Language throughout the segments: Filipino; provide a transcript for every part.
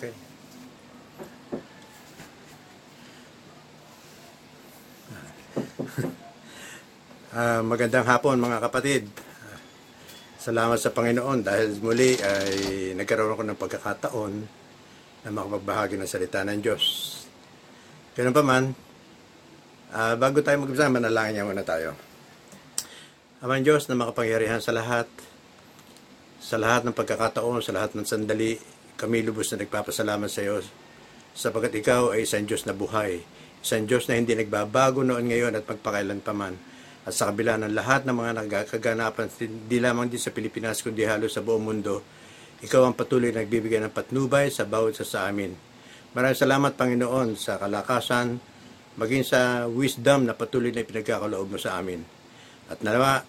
Okay. Ah, magandang hapon mga kapatid. Salamat sa Panginoon dahil muli ay nagkaroon ako ng pagkakataon na makapagbahagi ng salita ng Diyos. Ganun pa man, ah, bago tayo mag-umpisa, manalangin niya muna tayo. Amang Diyos na makapangyarihan sa lahat, sa lahat ng pagkakataon, sa lahat ng sandali, kami lubos na nagpapasalamat sa iyo sapagat ikaw ay isang Diyos na buhay, isang Diyos na hindi nagbabago noon ngayon at magpakailan pa man. At sa kabila ng lahat ng mga nagkaganapan, di lamang din sa Pilipinas, kundi halos sa buong mundo, ikaw ang patuloy na nagbibigay ng patnubay sa bawat sa sa amin. Maraming salamat, Panginoon, sa kalakasan, maging sa wisdom na patuloy na pinagkakaloob mo sa amin. At nawa,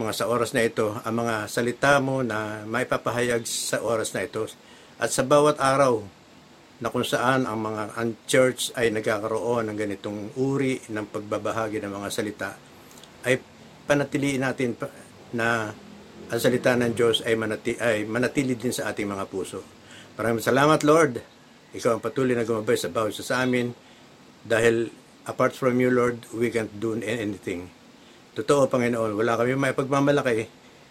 mga sa oras na ito, ang mga salita mo na maipapahayag sa oras na ito, at sa bawat araw na kung saan ang mga ang church ay nagkakaroon ng ganitong uri ng pagbabahagi ng mga salita, ay panatiliin natin na ang salita ng Diyos ay, manati, ay manatili din sa ating mga puso. Maraming salamat, Lord. Ikaw ang patuloy na gumabay sa bawat sa amin dahil apart from you, Lord, we can't do anything. Totoo, Panginoon, wala kami may pagmamalaki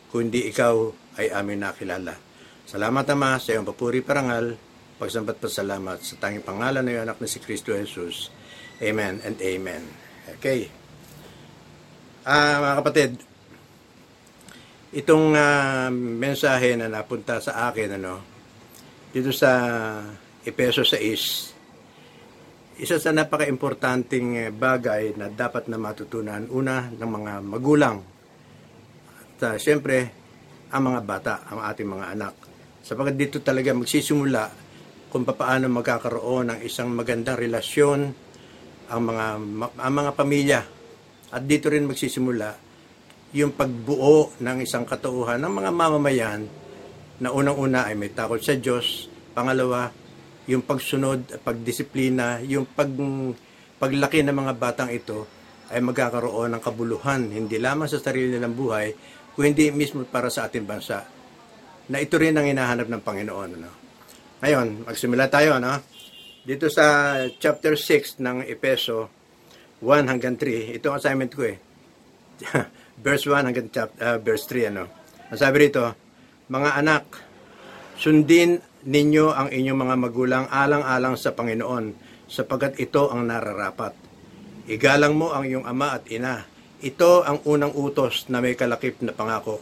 kundi ikaw ay amin nakilala. Salamat, Ama, sa iyong papuri parangal, pagsambat pa salamat sa tanging pangalan ng iyong anak na si Kristo Jesus. Amen and amen. Okay. Ah, mga kapatid, itong ah, mensahe na napunta sa akin, ano, dito sa Epeso 6, isa sa napaka-importanting eh, bagay na dapat na matutunan, una, ng mga magulang. At ah, siyempre, ang mga bata, ang ating mga anak. Sapagat dito talaga magsisimula kung paano magkakaroon ng isang magandang relasyon ang mga ang mga pamilya. At dito rin magsisimula yung pagbuo ng isang katauhan ng mga mamamayan na unang-una ay may takot sa Diyos, pangalawa, yung pagsunod, pagdisiplina, yung pag, paglaki ng mga batang ito ay magkakaroon ng kabuluhan, hindi lamang sa sarili nilang buhay, kundi mismo para sa ating bansa. Na ito rin ang hinahanap ng Panginoon. Ano? Ngayon, magsimula tayo. No? Dito sa chapter 6 ng Epeso 1 hanggang 3, ito ang assignment ko eh. verse 1 hanggang chap, uh, verse 3. Ano? Ang sabi rito, mga anak, sundin ninyo ang inyong mga magulang alang-alang sa Panginoon, sapagat ito ang nararapat. Igalang mo ang iyong ama at ina. Ito ang unang utos na may kalakip na pangako.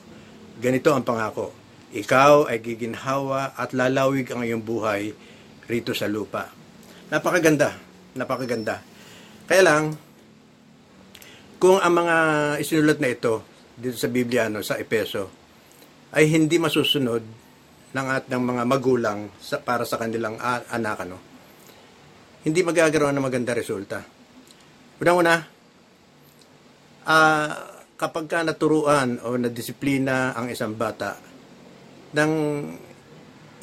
Ganito ang pangako. Ikaw ay giginhawa at lalawig ang iyong buhay rito sa lupa. Napakaganda. Napakaganda. Kaya lang, kung ang mga isinulat na ito dito sa Biblia, no, sa Epeso, ay hindi masusunod ng at ng mga magulang sa, para sa kanilang anak, ano, hindi magagaroon ng maganda resulta. Unang-una, ah, kapag ka naturuan o nadisiplina ang isang bata ng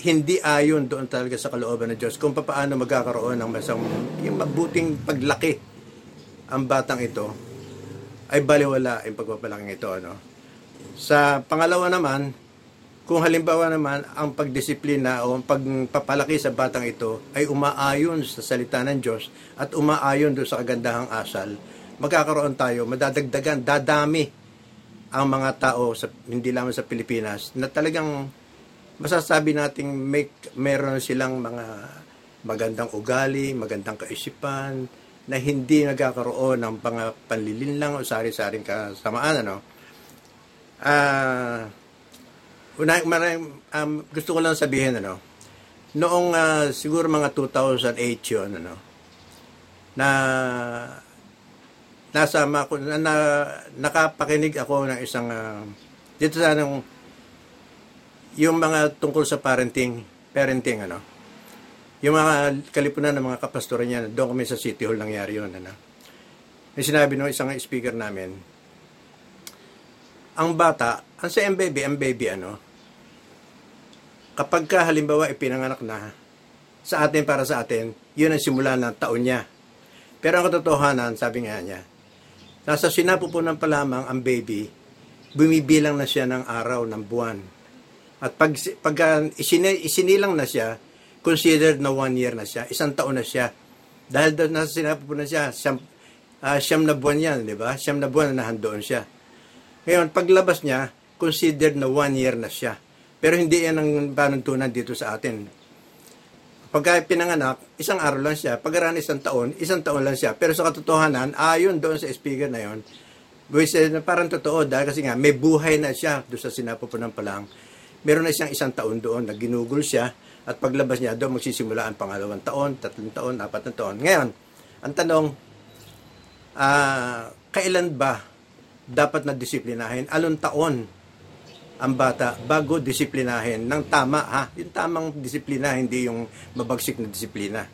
hindi ayon doon talaga sa kalooban ng Diyos kung paano magkakaroon ng masang yung mabuting paglaki ang batang ito ay baliwala yung pagpapalaking ito ano? Sa pangalawa naman kung halimbawa naman ang pagdisiplina o ang pagpapalaki sa batang ito ay umaayon sa salita ng Diyos at umaayon doon sa kagandahang asal, magkakaroon tayo, madadagdagan, dadami ang mga tao, sa, hindi lamang sa Pilipinas, na talagang masasabi nating may, meron silang mga magandang ugali, magandang kaisipan, na hindi nagkakaroon ng mga panlilinlang o sari-saring kasamaan. Ano? Ah... Una, maraming, um, gusto ko lang sabihin, ano, noong ah, siguro mga 2008 yun, ano, na nasa ko na, na, nakapakinig ako ng isang ah, dito sa anong yung mga tungkol sa parenting parenting ano? Yung mga kalipunan ng mga kapastoran niya doon kami sa City Hall nangyari yun ano? May sinabi ng isang speaker namin ang bata, ang sa baby, ang baby ano, kapag ka halimbawa ipinanganak na, sa atin para sa atin, yun ang simula ng taon niya. Pero ang katotohanan, sabi nga niya, nasa sinapupunan pa lamang ang baby, bumibilang na siya ng araw, ng buwan. At pag, pag uh, isini, isinilang na siya, considered na one year na siya, isang taon na siya. Dahil doon nasa sinapupunan siya, siyam, ah, siyam na buwan yan, di ba? Siyam na buwan na nahandoon siya. Ngayon, paglabas niya, considered na one year na siya. Pero hindi yan ang panuntunan dito sa atin. Pagka pinanganak, isang araw lang siya. Pagkaraan isang taon, isang taon lang siya. Pero sa katotohanan, ayon doon sa speaker na yon, is parang totoo dahil kasi nga may buhay na siya doon sa sinapupunan pa lang. Meron na siyang isang taon doon na ginugol siya at paglabas niya doon magsisimula ang pangalawang taon, tatlong taon, apat na taon. Ngayon, ang tanong, ah, kailan ba dapat na disiplinahin? Anong taon ang bata bago disiplinahin ng tama ha? Yung tamang disiplina, hindi yung mabagsik na disiplina.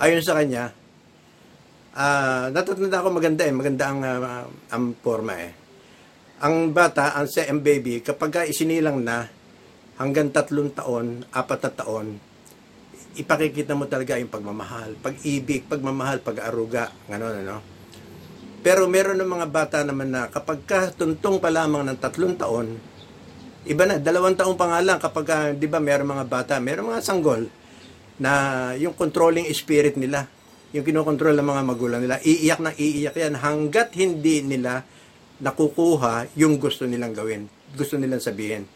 Ayon sa kanya, ah natatanda ako maganda eh, maganda ang, ah, ang forma eh. Ang bata, ang sa baby, kapag ka isinilang na hanggang tatlong taon, apat na taon, ipakikita mo talaga yung pagmamahal, pag-ibig, pagmamahal, pag-aruga, gano'n, ano. Pero meron ng mga bata naman na kapag ka tuntong pa lamang ng tatlong taon, iba na, dalawang taon pa nga lang kapag, ka, di ba, meron mga bata, meron mga sanggol na yung controlling spirit nila, yung kinokontrol ng mga magulang nila, iiyak na iiyak yan hanggat hindi nila nakukuha yung gusto nilang gawin, gusto nilang sabihin.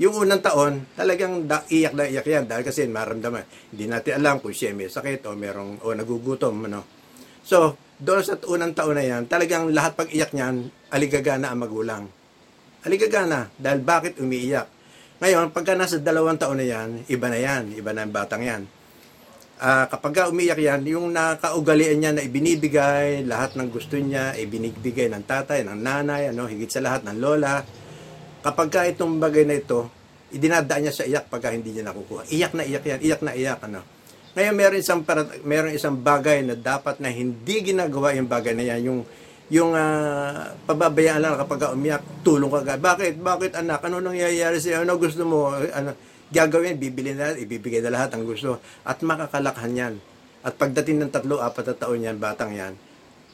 Yung unang taon, talagang da, iyak na iyak yan dahil kasi maramdaman. Hindi natin alam kung siya may sakit o merong o nagugutom. Ano. So, doon sa unang taon na yan, talagang lahat pag iyak niyan, aligagana ang magulang. Aligagana, dahil bakit umiiyak? Ngayon, pagka nasa dalawang taon na yan, iba na yan, iba na ang batang yan. Ah, kapag ka umiyak yan, yung nakaugalian niya na ibinibigay, lahat ng gusto niya, ibinigbigay ng tatay, ng nanay, ano, higit sa lahat ng lola, kapag ka itong bagay na ito, idinadaan niya sa iyak pagka hindi niya nakukuha. Iyak na iyak yan, iyak na iyak, ano. Ngayon, meron isang, meron isang bagay na dapat na hindi ginagawa yung bagay na yan, yung yung ah, pababayaan lang kapag ka umiyak, tulong ka agad. Bakit? Bakit anak? Ano nangyayari sa'yo? Ano gusto mo? Ano? Gagawin, bibili na, ibibigay na lahat ang gusto. At makakalakhan yan. At pagdating ng tatlo, apat na taon yan, batang yan,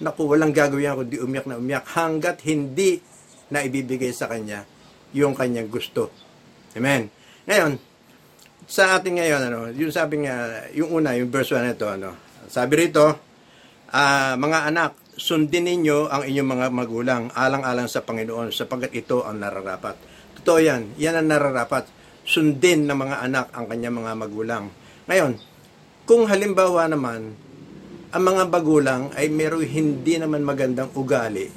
naku, walang gagawin kundi umiyak na umiyak hanggat hindi na ibibigay sa kanya yung kanyang gusto. Amen. Ngayon, sa ating ngayon, ano, yung sabi nga, yung una, yung verse 1 nito, ano, sabi rito, ah, mga anak, sundin ninyo ang inyong mga magulang alang-alang sa Panginoon sapagkat ito ang nararapat. Totoo yan. Yan ang nararapat. Sundin ng mga anak ang kanyang mga magulang. Ngayon, kung halimbawa naman, ang mga magulang ay meron hindi naman magandang ugali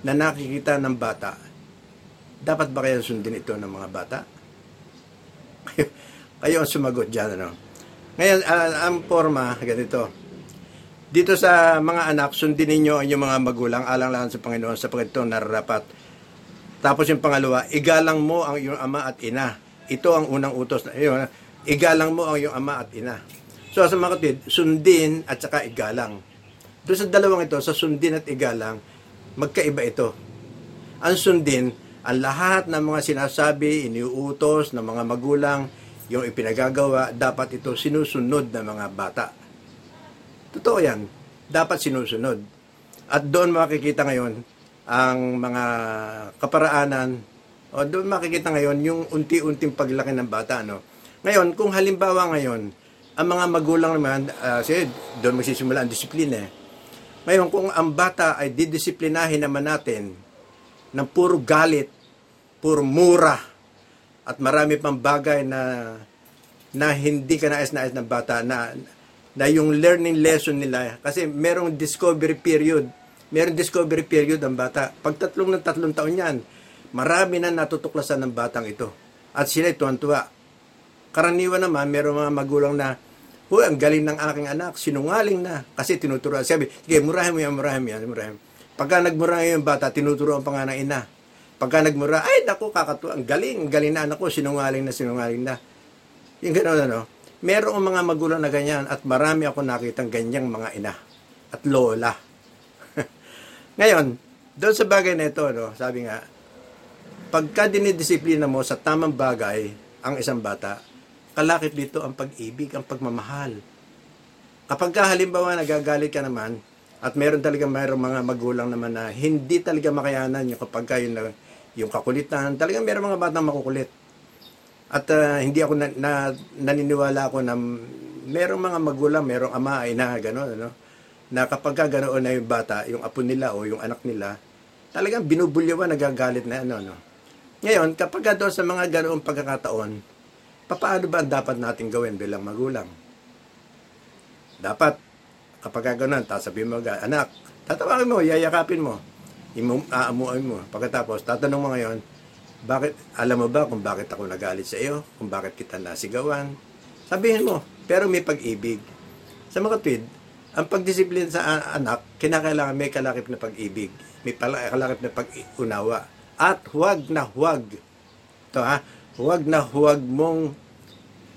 na nakikita ng bata, dapat ba kaya sundin ito ng mga bata? kayo, kayo ang sumagot dyan, ano? Ngayon, ah, ang forma, ganito. Dito sa mga anak, sundin ninyo ang inyong mga magulang alang-alang sa Panginoon sa ito nararapat. Tapos yung pangalawa, igalang mo ang iyong ama at ina. Ito ang unang utos na yun. Igalang mo ang iyong ama at ina. So sa mga kapatid, sundin at saka igalang. Doon sa dalawang ito, sa sundin at igalang, magkaiba ito. Ang sundin, ang lahat ng mga sinasabi, iniuutos ng mga magulang, yung ipinagagawa, dapat ito sinusunod ng mga bata. Totoo yan. Dapat sinusunod. At doon makikita ngayon ang mga kaparaanan o doon makikita ngayon yung unti-unting paglaki ng bata. No? Ngayon, kung halimbawa ngayon, ang mga magulang naman, uh, kasi doon magsisimula ang disiplina. Eh. Ngayon, kung ang bata ay didisiplinahin naman natin ng puro galit, puro mura, at marami pang bagay na na hindi ka nais-nais ng bata na na yung learning lesson nila kasi merong discovery period merong discovery period ang bata pag tatlong ng tatlong taon yan marami na natutuklasan ng batang ito at sila tuwan-tuwa karaniwan naman merong mga magulang na Huy, ang galing ng aking anak, sinungaling na. Kasi tinuturuan. Sabi, sige, murahin mo yan, murahin mo yan, murahin. Pagka nagmura yung bata, tinuturuan pa nga ng ina. Pagka nagmura, ay, naku, kakatuwa, ang galing, galing na anak ko, sinungaling na, sinungaling na. Yung gano'n, ano. Merong mga magulang na ganyan at marami ako nakitang ganyang mga ina at lola. Ngayon, doon sa bagay na ito, no, sabi nga, pagka dinidisiplina mo sa tamang bagay ang isang bata, kalakip dito ang pag-ibig, ang pagmamahal. Kapag ka halimbawa nagagalit ka naman, at meron talaga mayroong mga magulang naman na hindi talaga makayanan yung kapag ka yung, yung kakulitan, talagang meron mga batang makukulit. At ah, hindi ako na, na- naniniwala ako na merong mga magulang, merong ama, ina, gano'n, ano, na kapag ka ganoon na yung bata, yung apo nila o yung anak nila, talagang binubulyawan, nagagalit na ano, no. Ngayon, kapag ka doon sa mga ganoong pagkakataon, papaano ba dapat natin gawin bilang magulang? Dapat, kapag ka gano'n, tapos sabihin mo, anak, tatawagin mo, yayakapin mo, imu- aamuin mo. Pagkatapos, tatanong mo ngayon, bakit, alam mo ba kung bakit ako nagalit sa iyo? Kung bakit kita nasigawan? Sabihin mo, pero may pag-ibig. Sa mga tweed, ang pagdisiplina sa anak, kinakailangan may kalakip na pag-ibig. May kalakip na pag-unawa. At huwag na huwag, to ha, huwag na huwag mong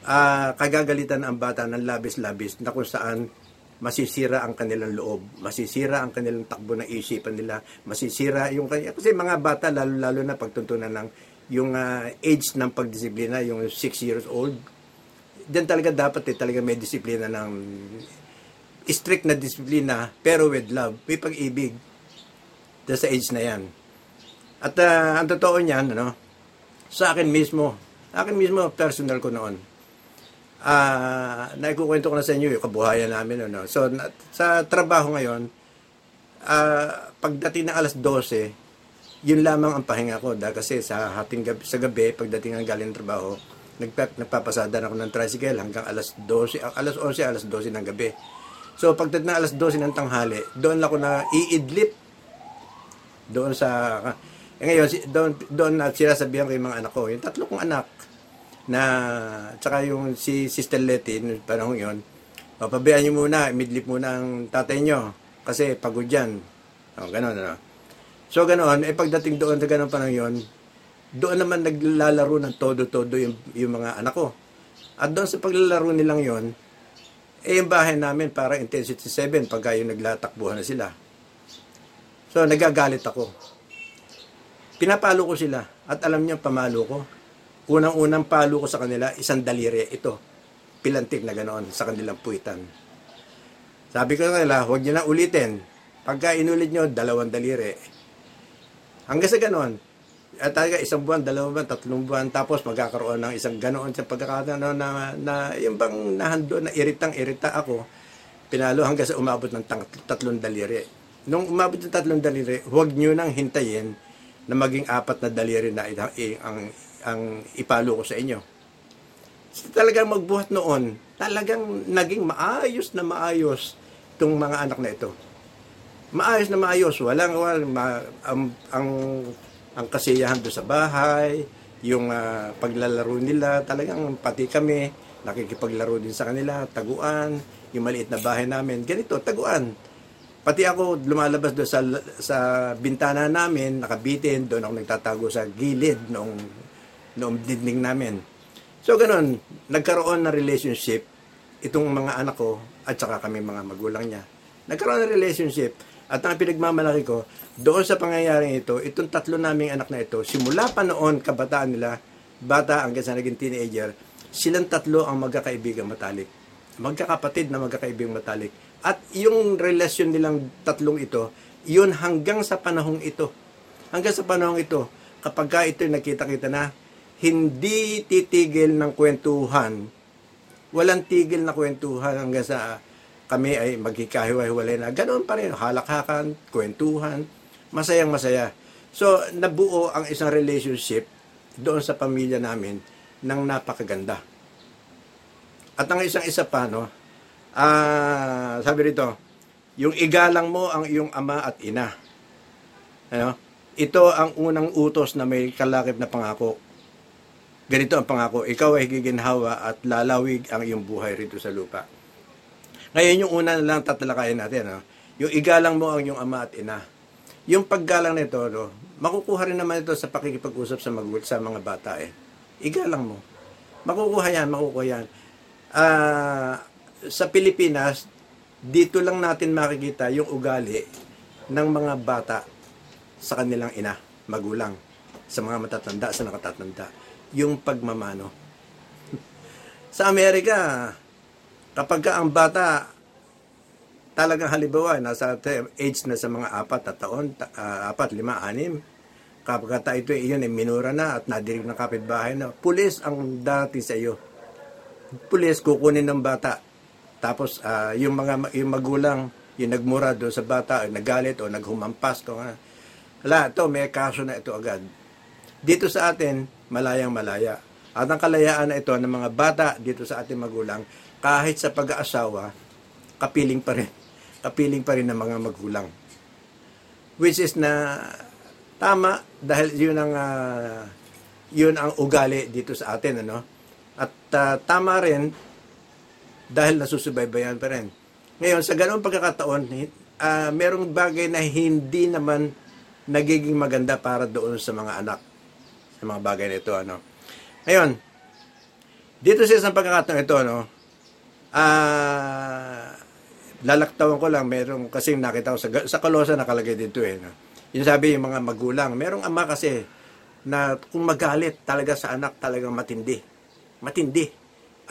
ah, kagagalitan ang bata ng labis-labis na kung saan masisira ang kanilang loob, masisira ang kanilang takbo ng isipan nila, masisira yung kanya kasi mga bata lalo-lalo na pagtuntunan ng yung ah, age ng pagdisiplina, yung 6 years old. Diyan talaga dapat eh, talaga may disiplina ng strict na disiplina pero with love, may pag-ibig. Dahil sa age na yan. At ah, ang totoo niyan, ano, sa akin mismo, akin mismo, personal ko noon, ah naikukwento ko na sa inyo yung kabuhayan namin ano. So na, sa trabaho ngayon, ah pagdating ng alas 12, yun lamang ang pahinga ko dahil kasi sa hating gabi, sa gabi pagdating ng galing ng trabaho, nagpa, nagpapasada na ako ng tricycle hanggang alas 12, ah, alas 11, alas 12 ng gabi. So pagdating ng alas 12 ng tanghali, doon ako na iidlip doon sa eh, ngayon doon doon na sinasabihan ko yung mga anak ko, yung tatlo kong anak na tsaka yung si Sister Letty noong panahon yon o, pabayaan nyo muna, midlip muna ang tatay nyo kasi pagod yan. O, ganun, ano. So, ganoon, eh pagdating doon sa ganun panahon yon doon naman naglalaro ng todo-todo yung, yung mga anak ko. At doon sa paglalaro nilang yon eh yung bahay namin para intensity 7 pagka yung naglatakbuhan na sila. So, nagagalit ako. Pinapalo ko sila. At alam niyo, pamalo ko. Unang-unang palo ko sa kanila, isang daliri. Ito, pilantik na ganoon sa kanilang puwitan. Sabi ko sa kanila, huwag niyo na ulitin. Pagka inulit niyo, dalawang daliri. Hanggang sa ganoon. At talaga, isang buwan, dalawang buwan, tatlong buwan, tapos magkakaroon ng isang ganoon sa pagkakataon na, na, na yung bang nahando na iritang-irita ako, pinalo hanggang sa umabot ng tatlong daliri. Nung umabot ng tatlong daliri, huwag niyo nang hintayin na maging apat na daliri na ang, ang ipalo ko sa inyo. Talagang magbuhat noon, talagang naging maayos na maayos itong mga anak na ito. Maayos na maayos, walang, walang ma, ang, ang, ang kasiyahan doon sa bahay, yung ah, paglalaro nila, talagang pati kami, nakikipaglaro din sa kanila, taguan, yung maliit na bahay namin, ganito, taguan. Pati ako lumalabas doon sa sa bintana namin, nakabitin, doon ako nagtatago sa gilid noong noong dinding namin. So ganun, nagkaroon na relationship itong mga anak ko at saka kami mga magulang niya. Nagkaroon ng relationship at ang pinagmamalaki ko, doon sa pangyayaring ito, itong tatlo naming anak na ito, simula pa noon kabataan nila, bata hanggang sa naging teenager, silang tatlo ang magkakaibigang matalik. Magkakapatid na magkakaibigang matalik. At yung relasyon nilang tatlong ito, yun hanggang sa panahong ito. Hanggang sa panahong ito, kapag ka ito nakita-kita na, hindi titigil ng kwentuhan. Walang tigil na kwentuhan hanggang sa kami ay magkikahiwa-hiwalay na. Ganoon pa rin, halakhakan, kwentuhan, masayang masaya. So, nabuo ang isang relationship doon sa pamilya namin ng napakaganda. At ang isang isa pa, no, ah, sabi rito, yung igalang mo ang iyong ama at ina. Ano? Ito ang unang utos na may kalakip na pangako. Ganito ang pangako, ikaw ay giginhawa at lalawig ang iyong buhay rito sa lupa. Ngayon yung una na lang tatalakayin natin, no? yung igalang mo ang iyong ama at ina. Yung paggalang nito, no, makukuha rin naman ito sa pakikipag-usap sa, magul- sa mga bata. Eh. Igalang mo. Makukuha yan, makukuha yan. Ah, sa Pilipinas, dito lang natin makikita yung ugali ng mga bata sa kanilang ina, magulang, sa mga matatanda, sa nakatatanda. Yung pagmamano. sa Amerika, kapag ka ang bata talagang halimbawa nasa age na sa mga apat na taon, ta- ah, apat, lima, anim, kapag ito yun ay minura na at nadirig ng kapitbahay na, pulis ang dati sa iyo. Pulis kukunin ng bata. Tapos ah, yung mga yung magulang, yung nagmura doon sa bata, nagalit o naghumampas ko nga. Wala, ito, may kaso na ito agad. Dito sa atin, malayang malaya. At ang kalayaan na ito ng mga bata dito sa ating magulang, kahit sa pag-aasawa, kapiling pa rin. Kapiling pa rin ng mga magulang. Which is na tama dahil yun ang ah, yun ang ugali dito sa atin ano. At ah, tama rin dahil nasusubaybayan pa rin. Ngayon, sa ganoong pagkakataon, ah, merong bagay na hindi naman nagiging maganda para doon sa mga anak. Sa mga bagay na ito, ano. Ngayon, dito sa isang pagkakataon ito, ano, ah, lalaktawan ko lang, merong, kasi nakita ko sa, sa Kalosa nakalagay dito eh, no. Yung sabi yung mga magulang, merong ama kasi na kung magalit talaga sa anak talagang matindi. Matindi.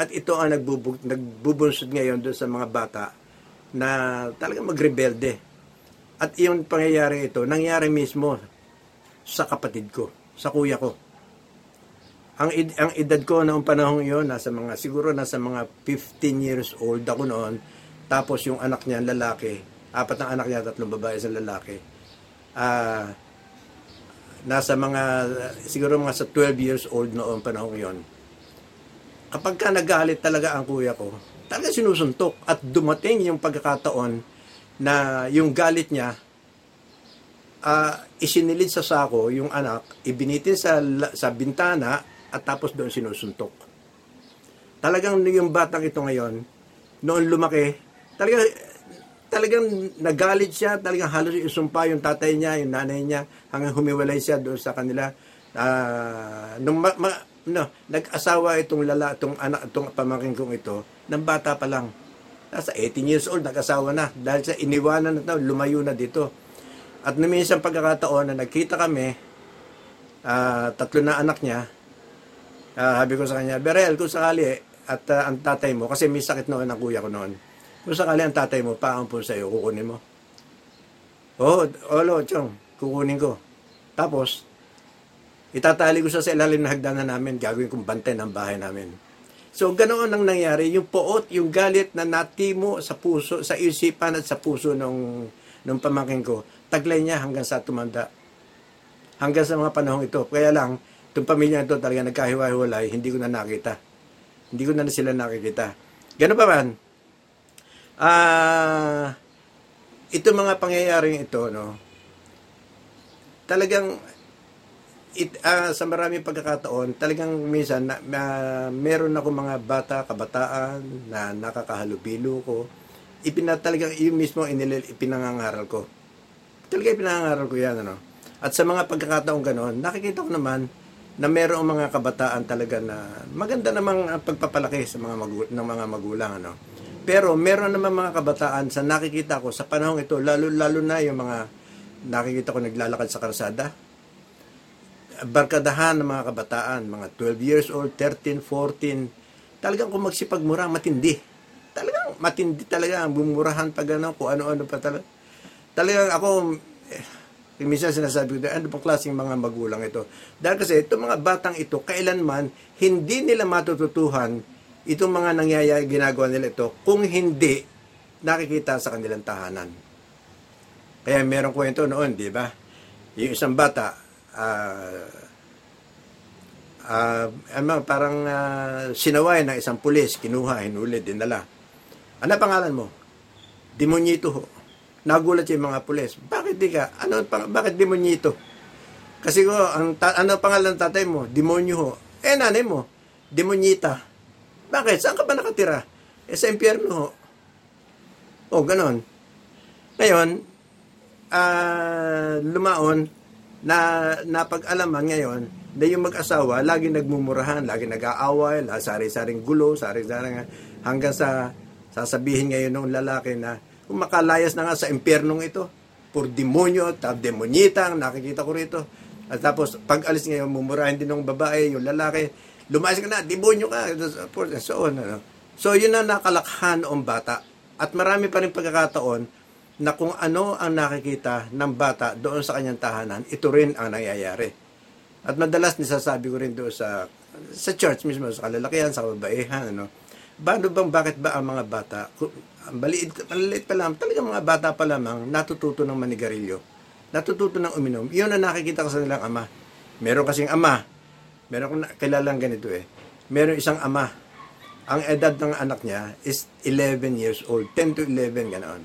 At ito ang nagbubug, nagbubunsod ngayon doon sa mga bata na talagang magrebelde. At yung pangyayari ito, nangyari mismo sa kapatid ko, sa kuya ko. Ang, ed- ang edad ko noong panahon yon nasa mga, siguro nasa mga 15 years old ako noon. Tapos yung anak niya, lalaki, apat ng anak niya, tatlong babae sa lalaki. Ah, nasa mga, siguro mga sa 12 years old noong panahon yon kapag ka nagalit talaga ang kuya ko, talaga sinusuntok at dumating yung pagkakataon na yung galit niya ah isinilid sa sako yung anak, ibinitin sa sa bintana at tapos doon sinusuntok. Talagang yung batang ito ngayon, noon lumaki, talagang talagang nagalit siya, talagang halos isumpa yung tatay niya, yung nanay niya, hanggang humiwalay siya doon sa kanila. Ah, nung ma- ma- no, nag-asawa itong lala, itong anak, itong pamangkin kong ito, ng bata pa lang. Nasa 18 years old, nag-asawa na. Dahil sa iniwanan na lumayo na dito. At nung minsan pagkakataon na nagkita kami, ah, tatlo na anak niya, ah, sabi ko sa kanya, Berel, kung sakali, at ah, ang tatay mo, kasi may sakit noon ang kuya ko noon, kung sakali ang tatay mo, paampun sa'yo, kukunin mo. Oo, oh, olo, chong, kukunin ko. Tapos, itatali ko siya sa ilalim ng hagdanan namin, gagawin kong bantay ng bahay namin. So, ganoon ang nangyari. Yung poot, yung galit na natimo sa puso, sa isipan at sa puso nung, nung pamangkin ko, taglay niya hanggang sa tumanda. Hanggang sa mga panahong ito. Kaya lang, itong pamilya ito talaga nagkahiwa-hiwalay, hindi ko na nakita. Hindi ko na sila nakikita. Ganun pa man, ah, ito mga pangyayaring ito, no, talagang it, ah, sa maraming pagkakataon, talagang minsan na, na- meron ako mga bata, kabataan na nakakahalubilo ko. Ipina, talagang yung mismo inilil, ipinangangaral ko. Talaga ipinangangaral ko yan. Ano? At sa mga pagkakataon ganon, nakikita ko naman na merong mga kabataan talaga na maganda namang ang pagpapalaki sa mga magu- ng mga magulang. Ano? Pero meron naman mga kabataan sa nakikita ko sa panahong ito, lalo-lalo na yung mga nakikita ko naglalakad sa karsada, barkadahan ng mga kabataan, mga 12 years old, 13, 14, talagang kung magsipagmura, matindi. Talagang matindi talaga ang bumurahan pag ano, kung ano-ano pa talaga. Talagang ako, eh, minsan sinasabi ko, ano pang klaseng mga magulang ito? Dahil kasi itong mga batang ito, kailanman, hindi nila matututuhan itong mga nangyayari, ginagawa nila ito, kung hindi nakikita sa kanilang tahanan. Kaya merong kwento noon, di ba? Yung isang bata, ah ah, ano, parang ah, sinaway ng isang pulis, kinuha, hinuli, dinala. Ano pangalan mo? Demonyito ho. Nagulat yung mga pulis. Bakit di ka? Ano, pang, bakit demonyito? Kasi ko, ang ta- ano pangalan ng tatay mo? Demonyo ho. Eh, nanay mo? Demonyita. Bakit? Saan ka ba nakatira? Eh, sa impyerno ho. Oh, ganon. Ngayon, ah lumaon na napag-alaman ngayon na yung mag-asawa lagi nagmumurahan, lagi nag-aaway, sari-saring gulo, sari-saring hanggang sa sasabihin ngayon ng lalaki na kung makalayas na nga sa impyernong ito, pur demonyo, tab demonyita ang nakikita ko rito. At tapos pag alis ngayon mumurahin din ng babae, yung lalaki, lumayas ka na, demonyo ka, so on. Ano. So yun ang nakalakhan noong bata. At marami pa rin pagkakataon na kung ano ang nakikita ng bata doon sa kanyang tahanan, ito rin ang nangyayari. At madalas nisasabi ko rin doon sa sa church mismo, sa kalalakihan, sa kababaihan, ano, Paano bang, bakit ba ang mga bata, ang maliit, maliit pa lang, talagang mga bata pa lamang, natututo ng manigarilyo. Natututo ng uminom. Iyon ang nakikita ko sa nilang ama. Meron kasing ama. Meron kong na- kilalang ganito eh. Meron isang ama. Ang edad ng anak niya is 11 years old. 10 to 11, ganoon.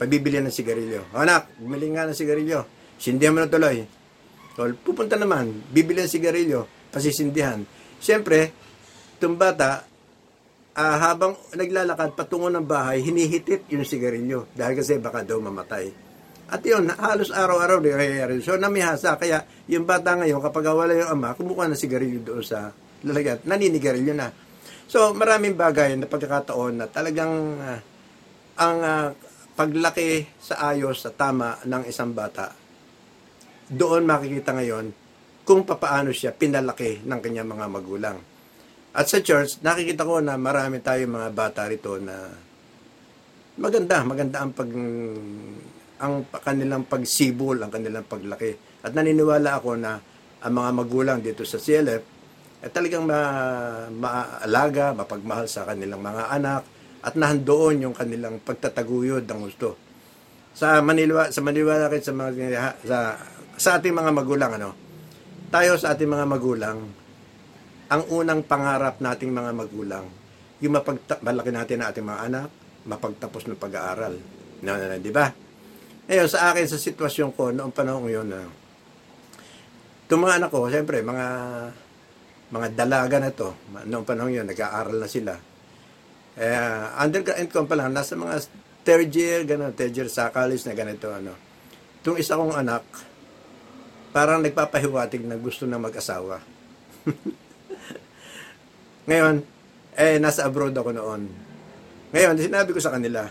Pabibili ng sigarilyo. "O, Anak, bumili nga ng sigarilyo. Sindihan mo na tuloy. So, pupunta naman, bibili ng sigarilyo, pasisindihan. Siyempre, itong bata, ah, habang naglalakad patungo ng bahay, hinihitit yung sigarilyo dahil kasi baka daw mamatay. At yun, halos araw-araw nangyayari. So, namihasa. Kaya, yung bata ngayon, kapag wala yung ama, kumukuha ng sigarilyo doon sa lalagyan. Naninigarilyo na. So, maraming bagay na pagkakataon na talagang ah, ang ah, paglaki sa ayos, sa tama ng isang bata, doon makikita ngayon kung papaano siya pinalaki ng kanyang mga magulang. At sa church, nakikita ko na marami tayong mga bata rito na maganda, maganda ang pag ang kanilang pagsibol, ang kanilang paglaki. At naniniwala ako na ang mga magulang dito sa CLF ay talagang ma, maalaga, mapagmahal sa kanilang mga anak at nahandoon yung kanilang pagtataguyod ng gusto. Sa Manila, sa Manila rin sa mga sa, sa ating mga magulang ano. Tayo sa ating mga magulang, ang unang pangarap nating mga magulang, yung mapagta- malaki natin na ating mga anak, mapagtapos ng pag-aaral. No, no, no, di ba? Ngayon, sa akin, sa sitwasyon ko, noong panahon yun, na itong mga anak ko, siyempre, mga mga dalaga na to, noong panahon yun, nag-aaral na sila. Eh, undergrad ko pa lang, nasa mga third year, gano'n, third year sa college na ganito, ano. Itong isa kong anak, parang nagpapahiwatig na gusto na mag-asawa. Ngayon, eh, nasa abroad ako noon. Ngayon, sinabi ko sa kanila,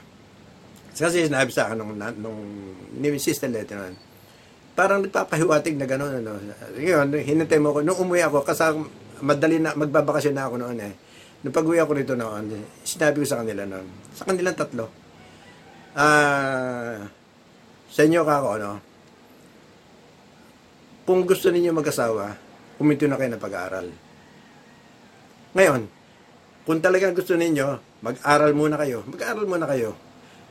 kasi sinabi sa akin nung, nung ni Sister Letty noon, parang nagpapahiwatig na gano'n. Ano. Ngayon, hinintay mo ko. Nung umuwi ako, kasi madali na, magbabakasyon na ako noon eh. Nung pag-uwi ako rito noon, sinabi ko sa kanila noon, sa kanilang tatlo, ah, sa inyo ka ako, ano, kung gusto ninyo mag-asawa, huminto na kayo ng pag-aaral. Ngayon, kung talagang gusto ninyo, mag-aral muna kayo. Mag-aral muna kayo.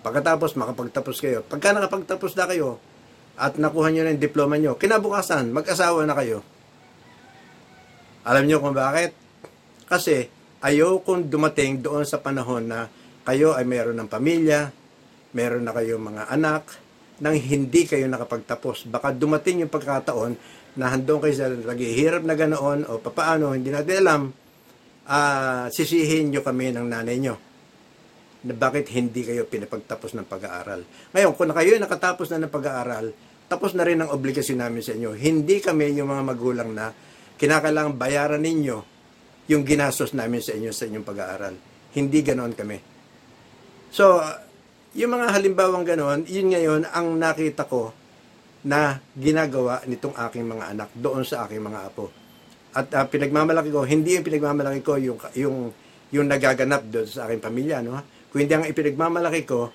Pagkatapos, makapagtapos kayo. Pagka nakapagtapos na kayo, at nakuha nyo na yung diploma nyo, kinabukasan, mag-asawa na kayo. Alam nyo kung bakit? Kasi, ayaw kong dumating doon sa panahon na kayo ay meron ng pamilya, meron na kayong mga anak, nang hindi kayo nakapagtapos. Baka dumating yung pagkataon na handong kayo sa naghihirap na ganoon o papaano, hindi natin alam, ah sisihin nyo kami ng nanay nyo na bakit hindi kayo pinapagtapos ng pag-aaral. Ngayon, kung kayo ay nakatapos na ng pag-aaral, tapos na rin ang obligasyon namin sa inyo. Hindi kami yung mga magulang na kinakailangan bayaran ninyo yung ginastos namin sa inyo sa inyong pag-aaral. Hindi ganoon kami. So, yung mga halimbawang ganoon, yun ngayon ang nakita ko na ginagawa nitong aking mga anak doon sa aking mga apo. At ah, pinagmamalaki ko, hindi yung pinagmamalaki ko yung, yung, yung nagaganap doon sa aking pamilya, no? Kundi ang ipinagmamalaki ko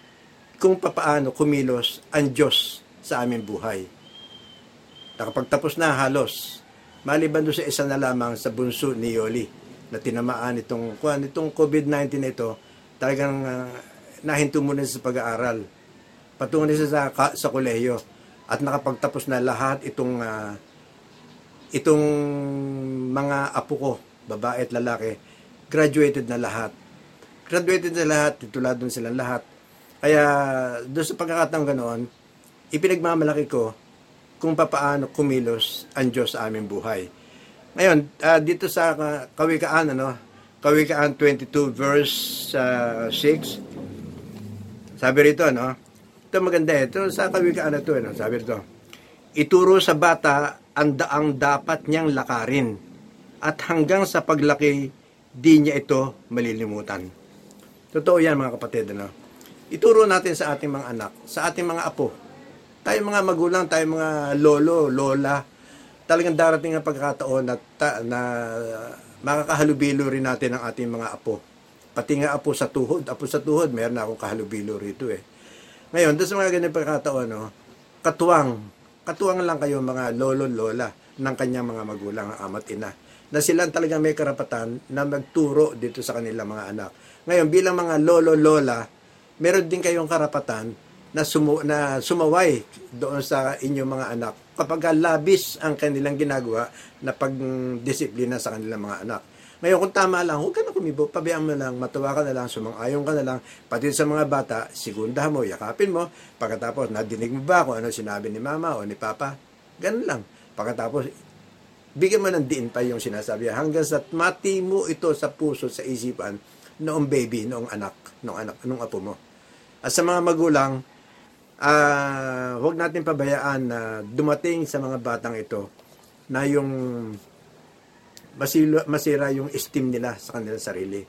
kung papaano kumilos ang Diyos sa aming buhay. Nakapagtapos na halos. Maliban doon sa isa na lamang sa bunso ni Yoli na tinamaan itong, kuan, itong COVID-19 na ito, talagang ah, nahinto muna sa pag-aaral. Patungo na siya sa, sa kolehiyo. At nakapagtapos na lahat itong ah, itong mga apo ko, babae at lalaki, graduated na lahat. Graduated na lahat, titulado na silang lahat. Kaya doon sa pagkakataong ganoon, ipinagmamalaki ko kung papaano kumilos ang Diyos sa aming buhay. Ngayon, ah, dito sa uh, Kawikaan, ano, Kawikaan 22 verse ah, 6, sabi rito, ano, ito maganda eh, ito sa Kawikaan na ito, ano, sabi rito, ituro sa bata ang daang dapat niyang lakarin at hanggang sa paglaki, di niya ito malilimutan. Totoo yan mga kapatid. Ano? Ituro natin sa ating mga anak, sa ating mga apo. Tayo mga magulang, tayo mga lolo, lola, talagang darating ang pagkakataon na, ta, na makakahalubilo rin natin ang ating mga apo. Pati nga apo sa tuhod. Apo sa tuhod, meron na akong kahalubilo rito eh. Ngayon, doon sa mga ganyan pagkakataon, no, katuwang, katuwang lang kayo mga lolo, lola ng kanyang mga magulang, ama't ina, na sila talagang may karapatan na magturo dito sa kanilang mga anak. Ngayon, bilang mga lolo, lola, meron din kayong karapatan na, sumu na sumaway doon sa inyong mga anak kapag labis ang kanilang ginagawa na pagdisiplina sa kanilang mga anak. Ngayon, kung tama lang, huwag ka na kumibo, pabayaan mo lang, matuwa ka na lang, sumang-ayon ka na lang, pati sa mga bata, sigundahan mo, yakapin mo, pagkatapos, nadinig mo ba kung ano sinabi ni mama o ni papa? Ganun lang. Pagkatapos, bigyan mo ng diin pa yung sinasabi hanggang sa mati mo ito sa puso, sa isipan, noong baby, noong anak, noong anak, noong apo mo. At sa mga magulang, ah huwag natin pabayaan na dumating sa mga batang ito na yung masira, masira yung esteem nila sa kanilang sarili.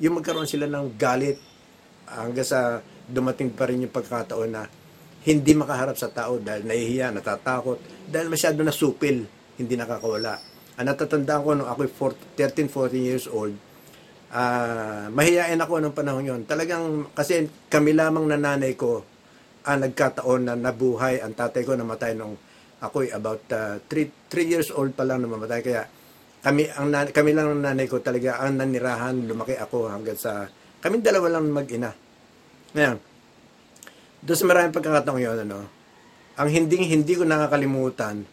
Yung magkaroon sila ng galit hanggang sa dumating pa rin yung pagkataon na hindi makaharap sa tao dahil nahihiya, natatakot, dahil masyado na supil, hindi nakakawala. Ang natatandaan ko nung ako 13, 14 years old, ah mahihain ako nung panahon yon. Talagang, kasi kami lamang na nanay ko ang nagkataon na nabuhay. Ang tatay ko namatay nung ako'y about 3 years old pa lang namamatay. Kaya kami ang kami lang ng nanay ko talaga ang nanirahan, lumaki ako hanggang sa kami dalawa lang mag-ina. Ngayon, doon sa maraming pagkakataong yun, ano, ang hindi hindi ko nakakalimutan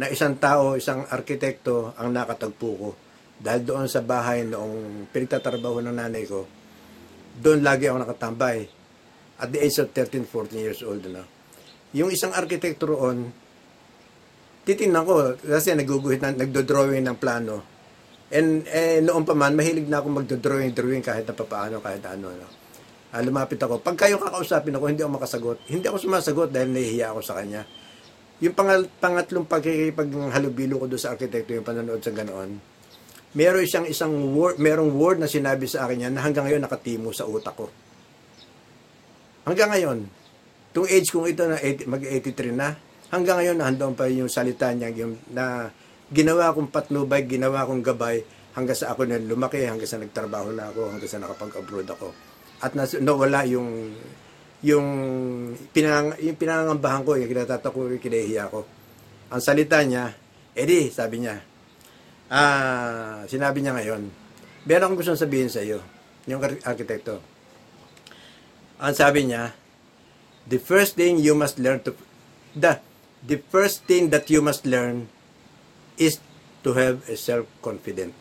na isang tao, isang arkitekto ang nakatagpo ko dahil doon sa bahay noong pinagtatrabaho ng nanay ko, doon lagi ako nakatambay at the age of 13, 14 years old. Ano. Yung isang arkitekto roon, titingnan ko kasi naguguhit na nagdo-drawing ng plano. And eh, noon pa man mahilig na ako magdo-drawing drawing kahit na papaano kahit ano no. Ah, lumapit ako. Pag kayo kakausapin ako, hindi ako makasagot. Hindi ako sumasagot dahil nahihiya ako sa kanya. Yung pangal, pangatlong pagkikipaghalubilo ko doon sa arkitekto, yung panonood sa ganoon, meron siyang isang word, merong word na sinabi sa akin yan na hanggang ngayon nakatimo sa utak ko. Hanggang ngayon, tung age kong ito na 80, mag-83 na, hanggang ngayon nandoon pa yung salita niya yung na ginawa kong patnubay, ginawa kong gabay hanggang sa ako na lumaki, hanggang sa nagtrabaho na ako, hanggang sa nakapag-abroad ako. At nas, nawala yung yung pinang yung pinangangambahan ko, yung kinatata ko, yung ko. Ang salita niya, Eddie, sabi niya, ah, sinabi niya ngayon, meron akong gustong sabihin sa iyo, yung ar- arkitekto. Ang sabi niya, the first thing you must learn to, the, the first thing that you must learn is to have a self-confidence.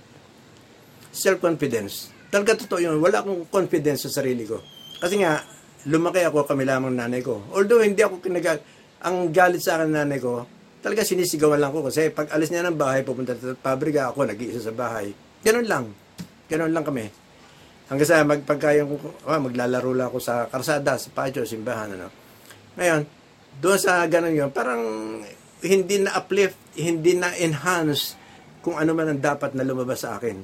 Self-confidence. Talaga totoo yun. Wala akong confidence sa sarili ko. Kasi nga, lumaki ako kami lamang nanay ko. Although hindi ako kinag... Ang galit sa akin nanay ko, talaga sinisigawan lang ko. Kasi pag alis niya ng bahay, pupunta sa pabrika, ako nag-iisa sa bahay. Ganun lang. Ganun lang kami. Hanggang sa magpagka yung, ah, maglalaro lang ako sa karsada, sa patio, simbahan, ano. Ngayon, doon sa ganun yun, parang hindi na uplift, hindi na enhance kung ano man ang dapat na lumabas sa akin.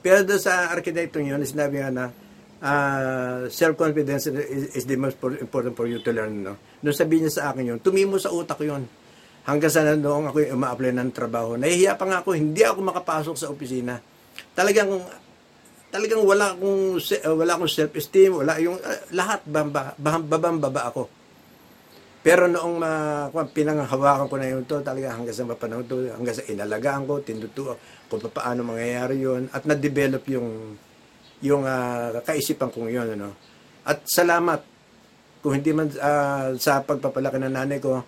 Pero doon sa architecture yun, sinabi nga na uh, self-confidence is, is the most important for you to learn. No? Doon sabihin niya sa akin yun, tumimo sa utak yun. Hanggang sa noong ako uma-apply ng trabaho, nahihiya pa nga ako, hindi ako makapasok sa opisina. Talagang talagang wala akong wala akong self-esteem, wala yung uh, lahat bamba, babamba ako. Pero noong uh, pinanghawakan ko na yun to, talaga hanggang sa mapanahon to, hanggang sa inalagaan ko, tinutuo kung paano mangyayari yun, at na-develop yung yung uh, kaisipan kong yun. Ano? At salamat kung hindi man uh, sa pagpapalaki ng nanay ko,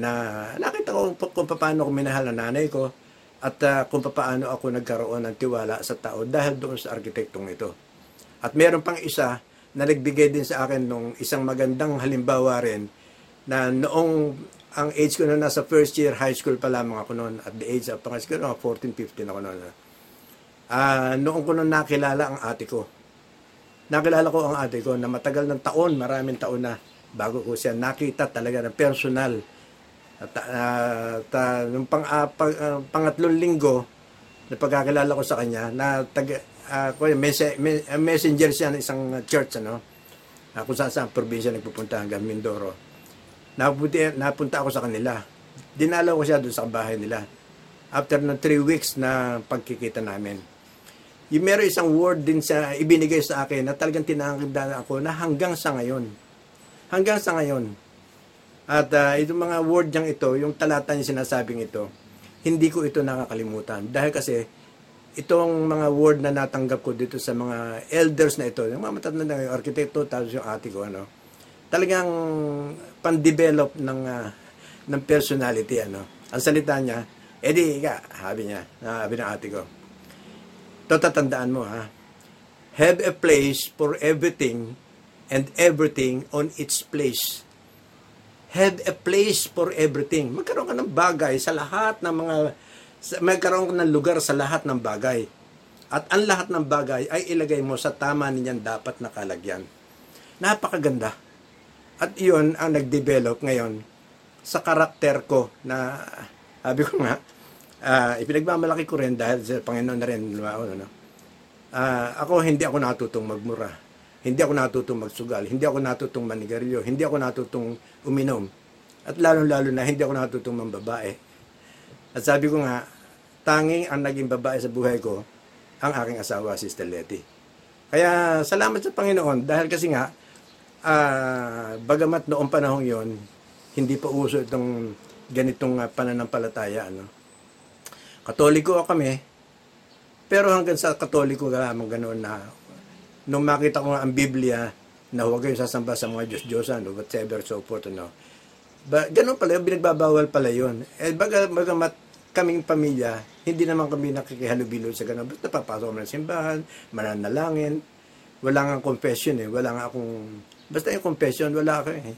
na nakita ko kung paano ko minahal ng nanay ko, at uh, kung paano ako nagkaroon ng tiwala sa tao dahil doon sa arkitektong ito. At meron pang isa na nagbigay din sa akin nung isang magandang halimbawa rin na noong ang age ko na nasa first year high school pa lamang ako noon at the age of pang school, no, 14, 15 ako noon. Ah, uh, noong ko nung nakilala ang ate ko. Nakilala ko ang ate ko na matagal ng taon, maraming taon na bago ko siya nakita talaga ng personal at uh, ta, nung pang, uh, pang, uh, pangatlong linggo na pagkakilala ko sa kanya na taga uh, mes- mes- messenger siya ng isang church ano uh, kung saan saan probinsya nagpupunta hanggang Mindoro napunta, napunta ako sa kanila dinalaw ko siya doon sa bahay nila after ng 3 weeks na pagkikita namin yung meron isang word din sa ibinigay sa akin na talagang tinangkidan ako na hanggang sa ngayon Hanggang sa ngayon. At ah, itong mga word niyang ito, yung talata niya sinasabing ito, hindi ko ito nakakalimutan. Dahil kasi, itong mga word na natanggap ko dito sa mga elders na ito, yung mga matatanda na yung arkitekto, tapos yung ate ko, ano, talagang pan-develop ng, ah, ng personality, ano. Ang salita niya, edi, ika, sabi niya, sabi ng ate ko, ito tatandaan mo, ha, have a place for everything and everything on its place. Have a place for everything. Magkaroon ka ng bagay sa lahat ng mga, magkaroon ka ng lugar sa lahat ng bagay. At ang lahat ng bagay ay ilagay mo sa tama niyan dapat nakalagyan. Napakaganda. At iyon ang nag-develop ngayon sa karakter ko na, sabi ko nga, ah, ipinagmamalaki ko rin dahil sa Panginoon na rin, ano? Ah, ako hindi ako natutong magmura. Hindi ako natutong magsugal. Hindi ako natutong manigarilyo. Hindi ako natutong uminom. At lalo-lalo na hindi ako natutong mambabae. At sabi ko nga, tanging ang naging babae sa buhay ko, ang aking asawa, Sister Letty. Kaya salamat sa Panginoon dahil kasi nga, ah, bagamat noong panahong yon hindi pa uso itong ganitong ah, pananampalataya. Ano? Katoliko kami, pero hanggang sa katoliko ka lamang ganoon na nung makita ko nga ang Biblia na huwag kayong sasamba sa mga Diyos-Diyosan o whatever so forth, ano. Ba, ganun pala, yun, binagbabawal pala yun. Eh, baga, bagamat kaming pamilya, hindi naman kami nakikihalubilo sa ganun. Basta papasok kami ng simbahan, mananalangin. Wala nga confession eh. Wala nga akong... Basta yung confession, wala ako eh.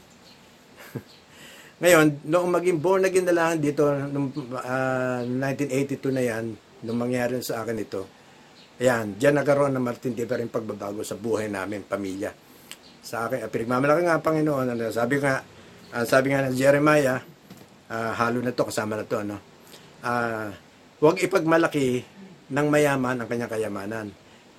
Ngayon, noong maging born again na lang dito, noong ah, 1982 na yan, nung mangyari sa akin ito, ayan, diyan nagkaroon ng matindi pa rin pagbabago sa buhay namin, pamilya. Sa akin, uh, pinagmamalaki nga ang Panginoon, ano, sabi nga, ah, sabi nga ng Jeremiah, ah, halo na to, kasama na to, ano, ah, huwag ipagmalaki ng mayaman ang kanyang kayamanan.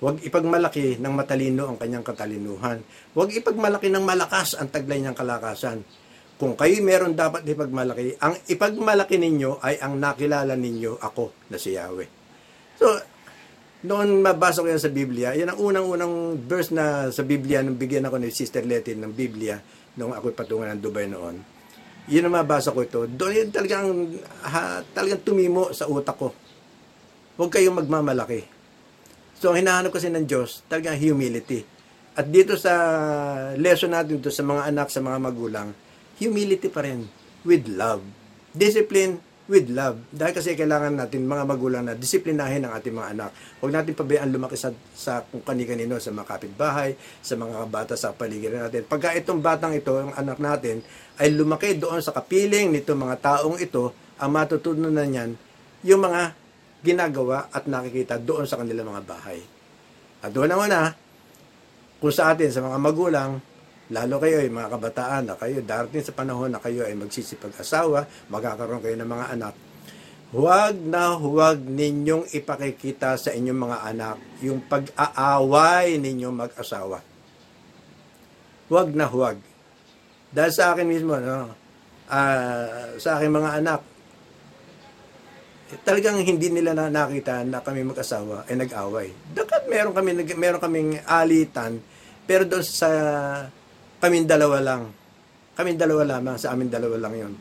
Huwag ipagmalaki ng matalino ang kanyang katalinuhan. Huwag ipagmalaki ng malakas ang taglay niyang kalakasan. Kung kayo meron dapat ipagmalaki, ang ipagmalaki ninyo ay ang nakilala ninyo ako na si Yahweh. So, noon mabasa ko yan sa Biblia, yan ang unang-unang verse na sa Biblia nung bigyan ako ni Sister Letty ng Biblia nung ako'y patungan ng Dubai noon. Yun ang mabasa ko ito. Doon yun talagang, ha, talagang tumimo sa utak ko. Huwag kayong magmamalaki. So, ang hinahanap kasi ng Diyos, talagang humility. At dito sa lesson natin to sa mga anak, sa mga magulang, humility pa rin with love. Discipline with love. Dahil kasi kailangan natin mga magulang na disiplinahin ang ating mga anak. Huwag natin pabayaan lumaki sa, sa kung kani-kanino, sa mga kapitbahay, sa mga bata sa paligid natin. Pagka itong batang ito, ang anak natin, ay lumaki doon sa kapiling nito mga taong ito, ang matutunan na niyan, yung mga ginagawa at nakikita doon sa kanilang mga bahay. At doon naman na, kung sa atin, sa mga magulang, lalo kayo ay mga kabataan na kayo, darating sa panahon na kayo ay magsisipag-asawa, magkakaroon kayo ng mga anak, huwag na huwag ninyong ipakikita sa inyong mga anak yung pag-aaway ninyong mag-asawa. Huwag na huwag. Dahil sa akin mismo, no, ah, sa aking mga anak, talagang hindi nila na nakita na kami mag-asawa ay nag-away. Dapat meron kami meron kaming alitan pero doon sa kaming dalawa lang. Kaming dalawa lamang sa amin dalawa lang 'yon.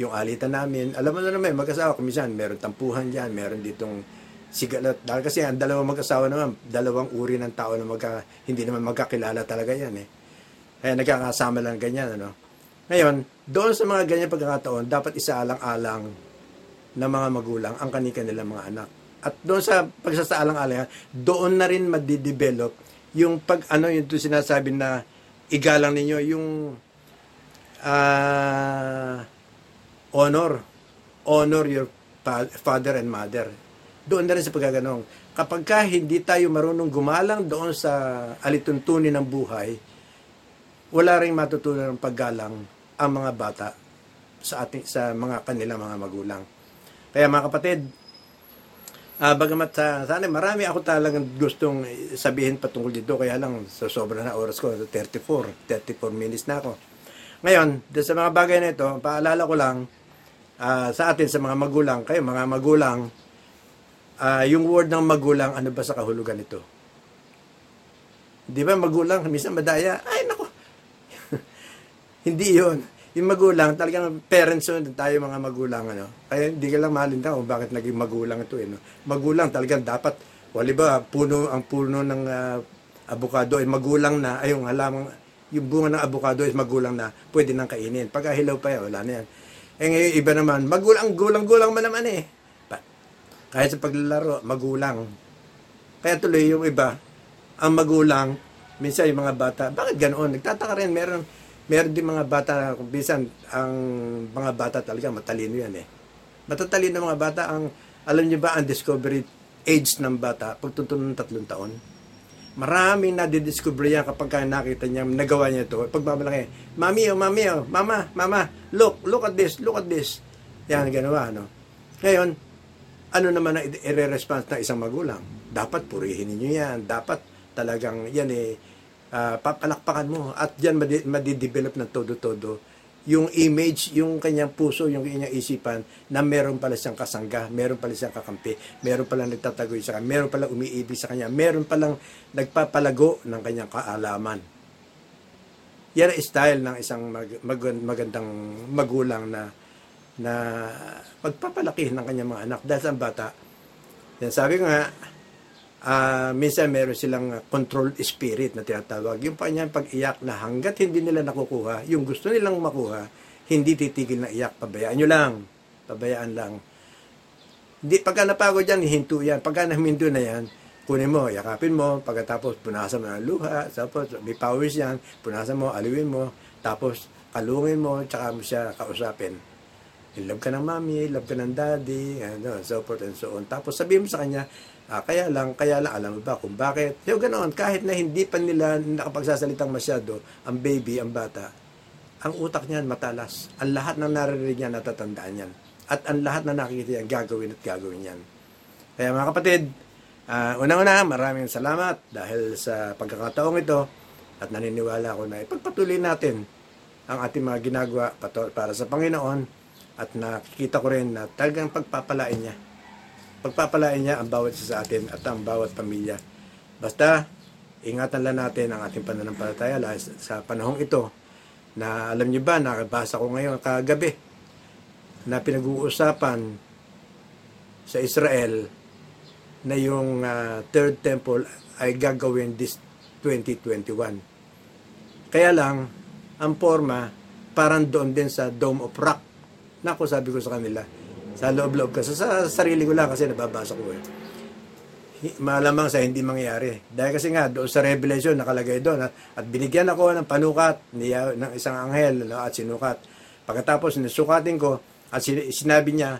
Yung alitan namin, alam mo na naman, mag-asawa kami dyan, meron tampuhan diyan, meron ditong sigalat. Dahil kasi ang dalawang mag-asawa naman, dalawang uri ng tao na magka, hindi naman magkakilala talaga yan eh. Kaya nagkakasama lang ganyan, ano. Ngayon, doon sa mga ganyan pagkakataon, dapat isaalang-alang ng mga magulang ang kanika nilang mga anak. At doon sa pagsasaalang-alang, doon na rin madidevelop yung pag ano yung sinasabi na igalang ninyo yung ah, honor honor your father and mother. Doon na rin sa pagkaganong. Kapag ka hindi tayo marunong gumalang doon sa alituntunin ng buhay, wala rin matutunan ng paggalang ang mga bata sa ating sa mga kanilang mga magulang. Kaya mga kapatid, ah bagamat sa sana marami ako talagang gustong sabihin patungkol dito kaya lang sa sobra na oras ko 34 34 minutes na ako. Ngayon, sa mga bagay na ito, paalala ko lang ah, sa atin sa mga magulang, kayo mga magulang, ah, yung word ng magulang ano ba sa kahulugan nito? Di ba magulang minsan madaya? Ay nako. Hindi yun. Yung magulang, talagang parents yun, tayo mga magulang. Ano? Kaya hindi ka lang malinda kung bakit naging magulang ito. Eh, no? Magulang talagang dapat, wali ba, puno, ang puno ng uh, avocado ay magulang na, ay yung halamang, yung bunga ng avocado ay magulang na, pwede nang kainin. Pag hilaw pa yan, wala na yan. Eh ngayon, iba naman, magulang, gulang-gulang man naman eh. Kahit sa paglalaro, magulang. Kaya tuloy yung iba, ang magulang, minsan yung mga bata, bakit ganoon? Nagtataka rin, meron, meron din mga bata, kung minsan, ang mga bata talaga, matalino yan eh. Matatalino ng mga bata, ang, alam niyo ba, ang discovery age ng bata, pagtutunan ng tatlong taon. Maraming nadidiscover yan kapag ka nakita niya, nagawa niya ito. Pag mamalaki, Mami, oh, Mami, oh, Mama, Mama, look, look at this, look at this. Yan, ganawa, no? Ngayon, ano naman ang i-response ng isang magulang? Dapat purihin niyo yan. Dapat talagang yan eh, uh, papalakpakan mo. At yan madi- madidevelop ng todo-todo yung image, yung kanyang puso, yung kanyang isipan na meron pala siyang kasangga, meron pala siyang kakampi, meron pala nagtatagoy sa kanya, meron pala umiibig sa kanya, meron palang nagpapalago ng kanyang kaalaman. Yan ang style ng isang mag, magandang magulang na na pagpapalaki ng kanyang mga anak dahil sa bata. Yan sabi ko nga, uh, minsan meron silang controlled spirit na tinatawag. Yung kanyang pag-iyak na hanggat hindi nila nakukuha, yung gusto nilang makuha, hindi titigil na iyak. Pabayaan nyo lang. Pabayaan lang. Hindi, pagka napagod yan, hinto yan. Pagka naminto na yan, kunin mo, yakapin mo, pagkatapos punasan mo ng luha, tapos may powers yan, punasan mo, aliwin mo, tapos kalungin mo, tsaka mo siya kausapin love ka ng mami, love ka ng daddy, ano, so forth and so on. Tapos sabihin mo sa kanya, ah, kaya lang, kaya lang, alam mo ba kung bakit? Yung ganoon, kahit na hindi pa nila nakapagsasalitang masyado, ang baby, ang bata, ang utak niyan matalas. Ang lahat ng naririnig niya natatandaan yan. At ang lahat na nakikita yan, gagawin at gagawin yan. Kaya mga kapatid, uh, unang-una, maraming salamat dahil sa pagkakataong ito at naniniwala ako na ipagpatuloy natin ang ating mga ginagawa para sa Panginoon at nakikita ko rin na talagang pagpapalain niya. Pagpapalain niya ang bawat isa sa atin at ang bawat pamilya. Basta, ingatan lang natin ang ating pananampalataya sa panahong ito na alam niyo ba, nakabasa ko ngayon kagabi na pinag-uusapan sa Israel na yung uh, third temple ay gagawin this 2021. Kaya lang, ang forma parang doon din sa Dome of Rock Nako, sabi ko sa kanila, sa loob-loob kasi sa, sarili ko lang kasi nababasa ko eh. Malamang sa hindi mangyayari. Dahil kasi nga, doon sa Revelation, nakalagay doon. At, at binigyan ako ng panukat niya, ng isang anghel no, at sinukat. Pagkatapos, nasukatin ko, at sinabi niya,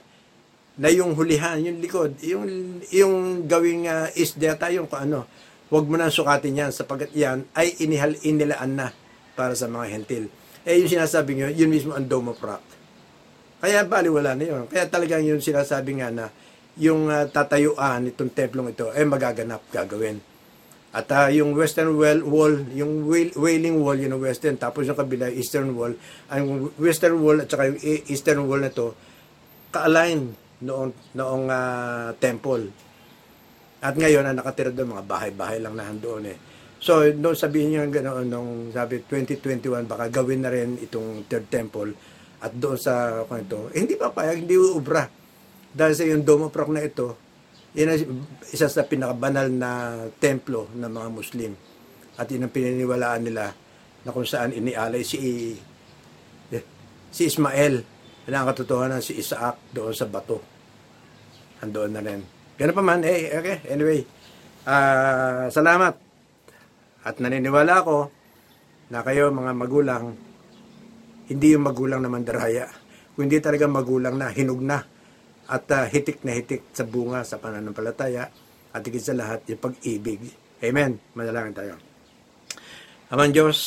na yung hulihan, yung likod, yung, yung gawing uh, isdeta, yung ano, huwag mo nang sukatin yan sapagat yan ay inihal, inilaan na para sa mga hentil. Eh, yung sinasabi nyo, yun mismo ang Dome of Rock. Kaya baliwala na yun. Kaya talagang yun sinasabi nga na yung uh, tatayuan itong templong ito ay eh, magaganap gagawin. At uh, yung western wall, wall yung wailing wall, yun ang western, tapos yung kabila, eastern wall, ang western wall at saka yung e, eastern wall na to, ka-align noong, noong uh, temple. At ngayon, ang nakatira doon, mga bahay-bahay lang na doon eh. So, no, sabihin niyo ganoon, nung sabi 2021, baka gawin na rin itong third temple at doon sa kwento, eh, hindi papayag, hindi uubra. Dahil sa yung Rock na ito, yan ay isa sa pinakabanal na templo ng mga Muslim. At yun ang pininiwalaan nila na kung saan inialay si eh, si Ismael na ang katotohanan si Isaac doon sa bato. Andoon na rin. Ganun pa man, eh, okay, anyway. Uh, salamat. At naniniwala ako na kayo mga magulang hindi yung magulang na mandaraya, kundi talaga magulang na hinug na at uh, hitik na hitik sa bunga sa pananampalataya at higit sa lahat yung pag-ibig. Amen. Manalangin tayo. Aman Diyos,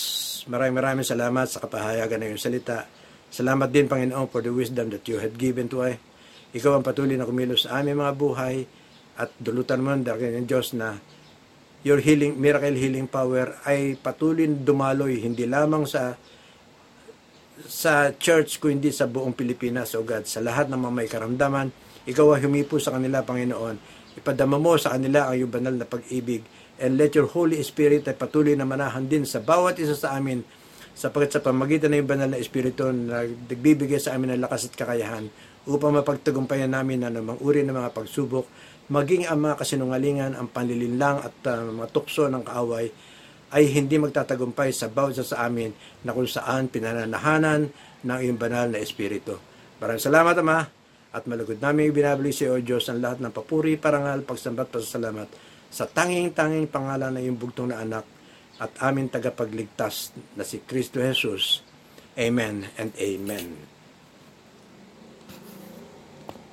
maraming maraming salamat sa kapahayagan ng iyong salita. Salamat din, Panginoon, for the wisdom that you had given to us. Ikaw ang patuloy na kumilos sa aming mga buhay at dulutan mo ang ng Diyos na your healing, miracle healing power ay patuloy dumaloy hindi lamang sa sa church ko hindi sa buong Pilipinas, O God, sa lahat ng mga may karamdaman, ikaw ang humipo sa kanila, Panginoon. Ipadama mo sa kanila ang iyong banal na pag-ibig and let your Holy Spirit ay patuloy na manahan din sa bawat isa sa amin sapagkat sa pamagitan ng banal na Espiritu na nagbibigay sa amin ng lakas at kakayahan upang mapagtagumpayan namin ang anumang uri ng mga pagsubok, maging ang mga kasinungalingan, ang panlilinlang at uh, mga tukso ng kaaway ay hindi magtatagumpay sa bawat sa amin na kung saan pinananahanan ng iyong banal na Espiritu. Maraming salamat, Ama, at malugod namin binabalik sa iyo, Diyos, ang lahat ng papuri, parangal, pagsambat, pasasalamat sa tanging-tanging pangalan ng iyong bugtong na anak at aming tagapagligtas na si Kristo Jesus. Amen and Amen.